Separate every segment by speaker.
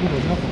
Speaker 1: Va bien pour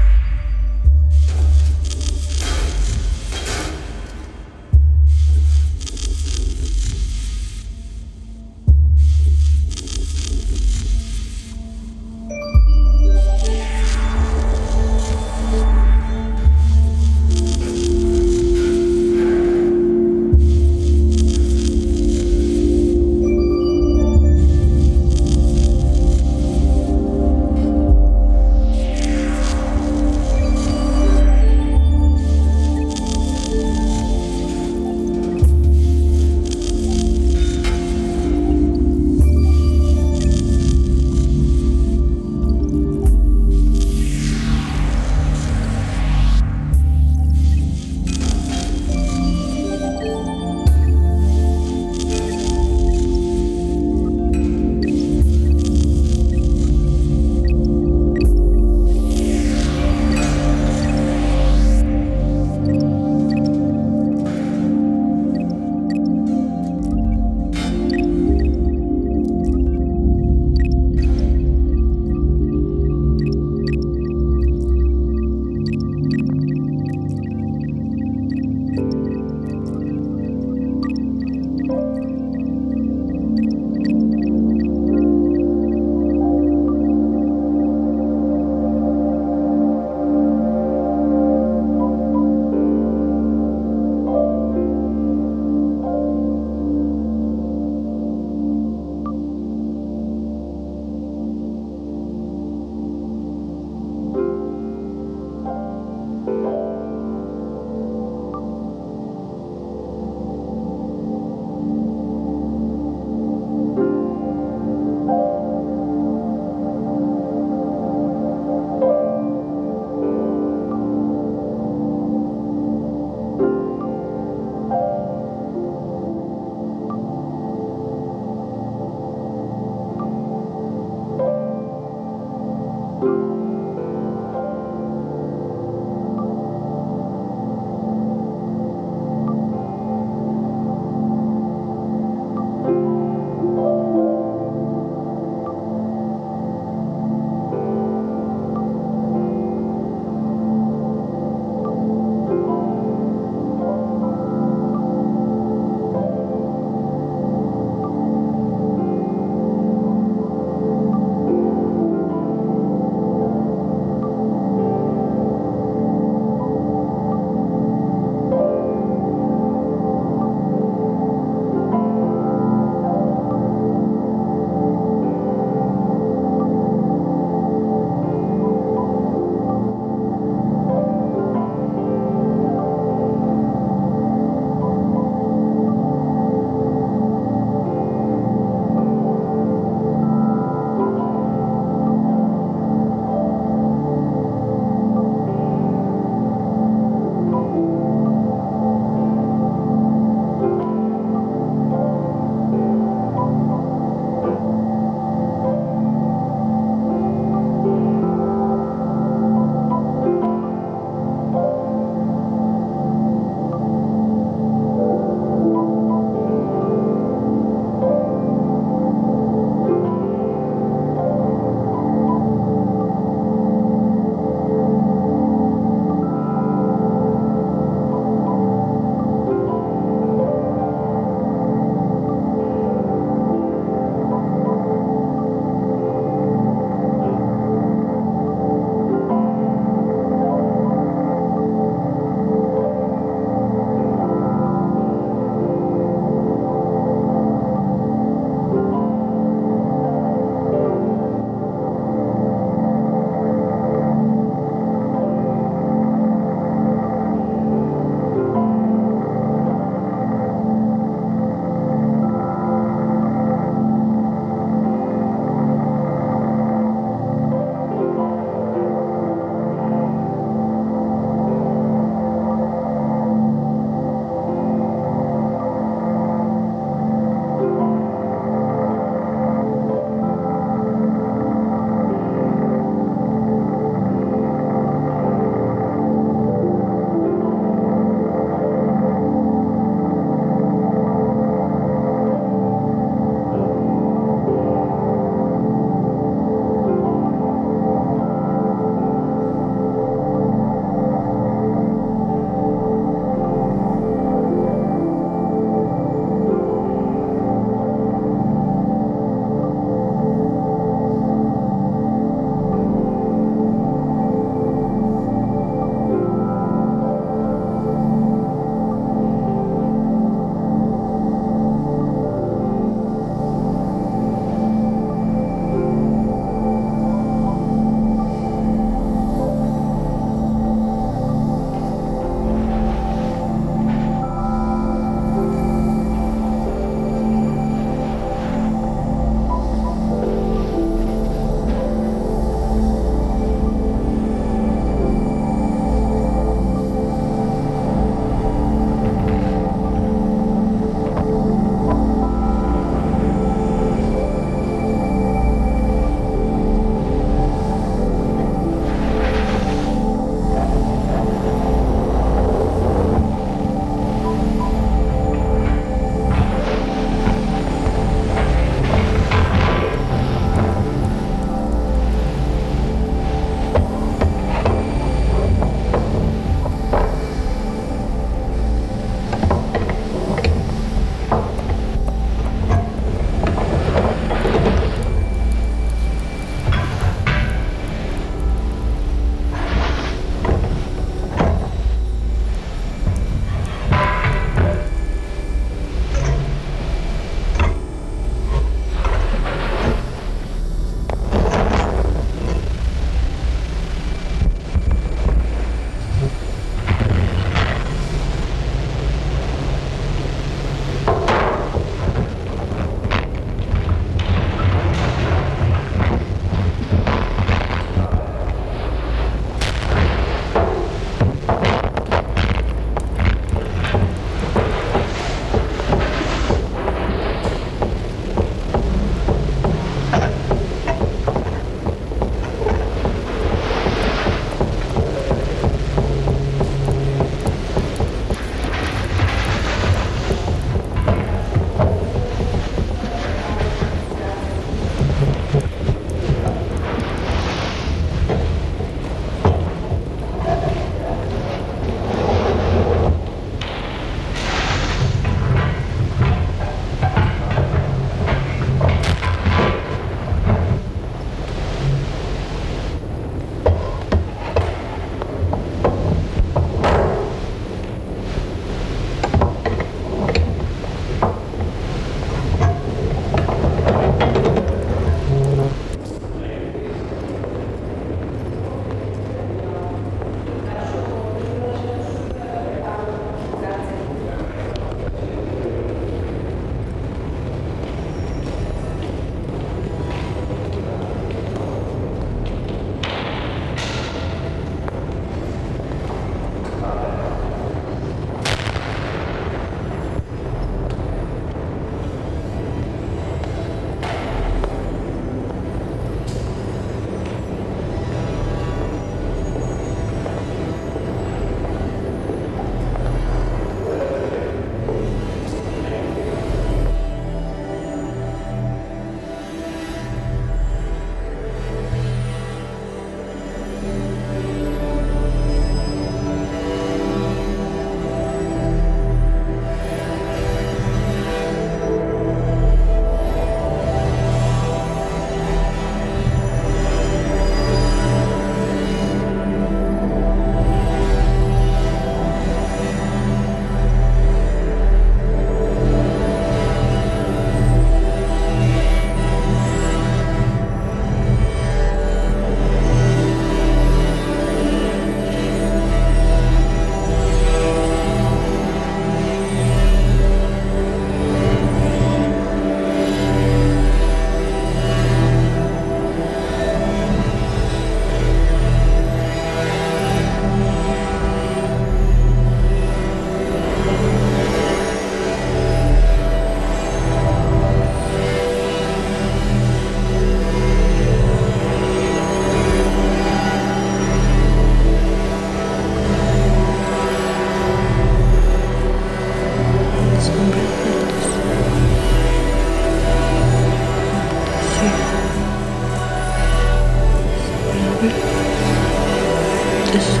Speaker 2: dessus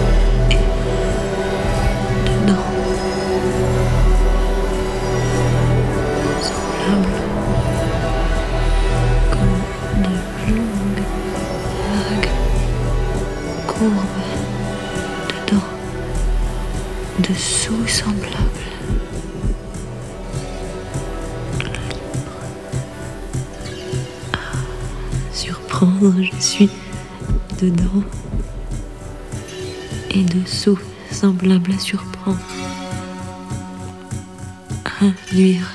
Speaker 2: et dedans. Semblable comme de longues vagues courbes dedans, dessous semblable. Ah, surprendre, je suis dedans semblable à surprendre, à nuire.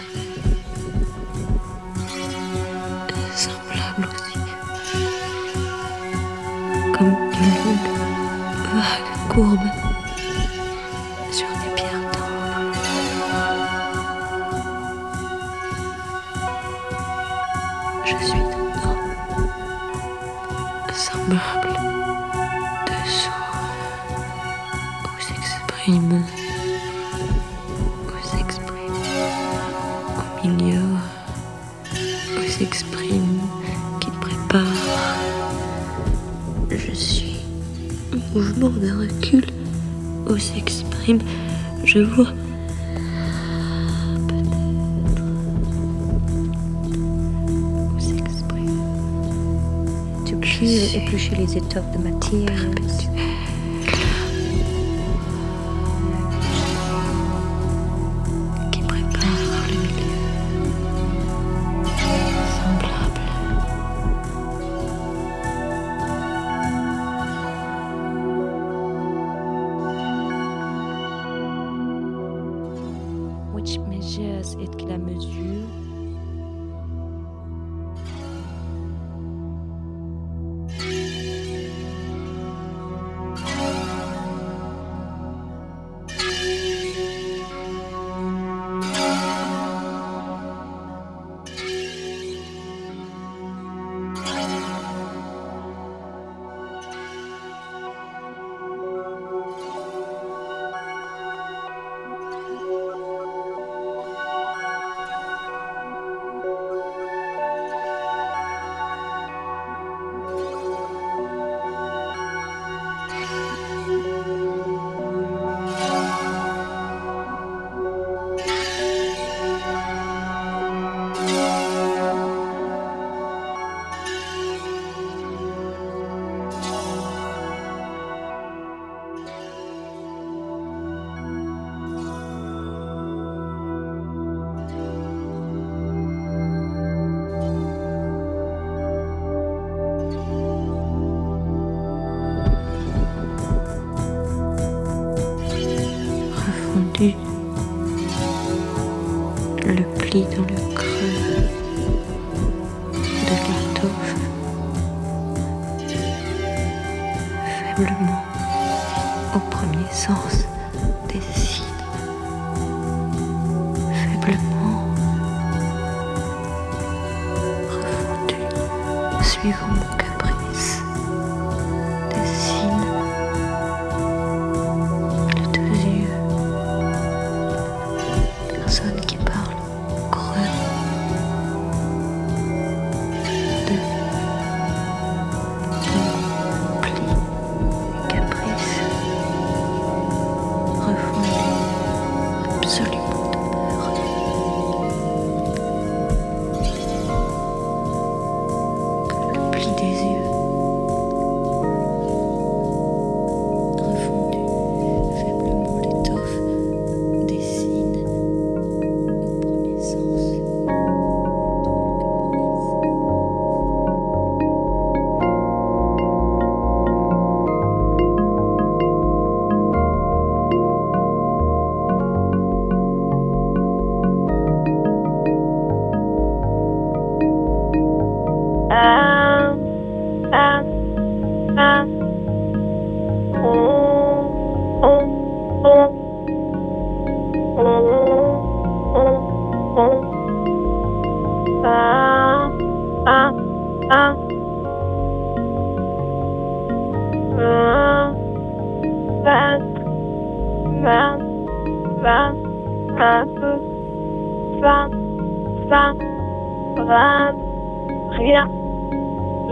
Speaker 3: rien.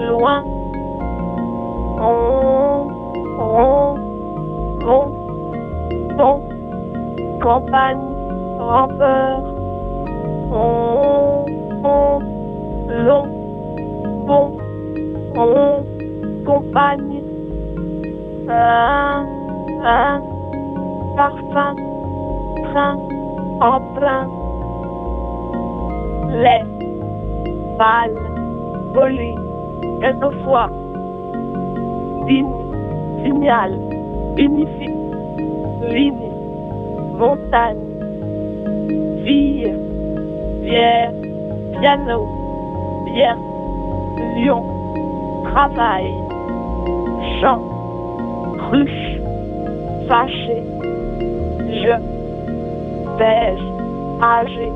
Speaker 3: Loin. Rond, rond, bon, bon. Campagne, rampeur. Rond, rond, long, bon. Rond, compagne. Un, un, parfum, train, en plein. Les balles volé, quelquefois, digne, signal, unifié, ligne, montagne, ville, bière, piano, bien, lion, travail, chant, cruche, fâché, je, beige, âgé,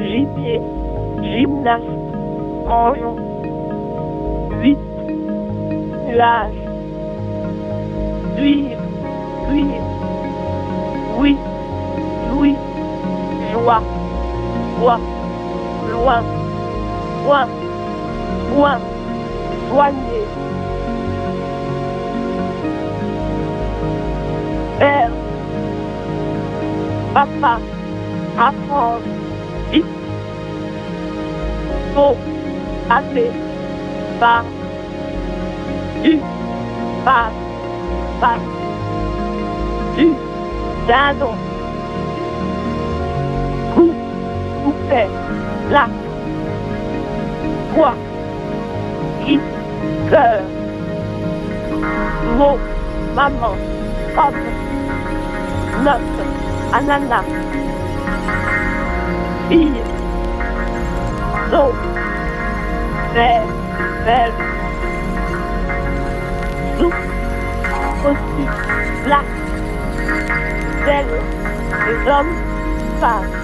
Speaker 3: gibier, gymnaste, huit, nuage, suivre, suivre, oui, Louis, joie, joie, loin, loin, loin, soigner. Père, papa, apprendre, vite, faux, assez, pas, du, pas, du, dindon, coup, coupé, là, quoi, qui, cœur, mot, maman, homme, note, ananas, fille, saut, verre, verre, Pussy, Black, Bell, Rum, Fast.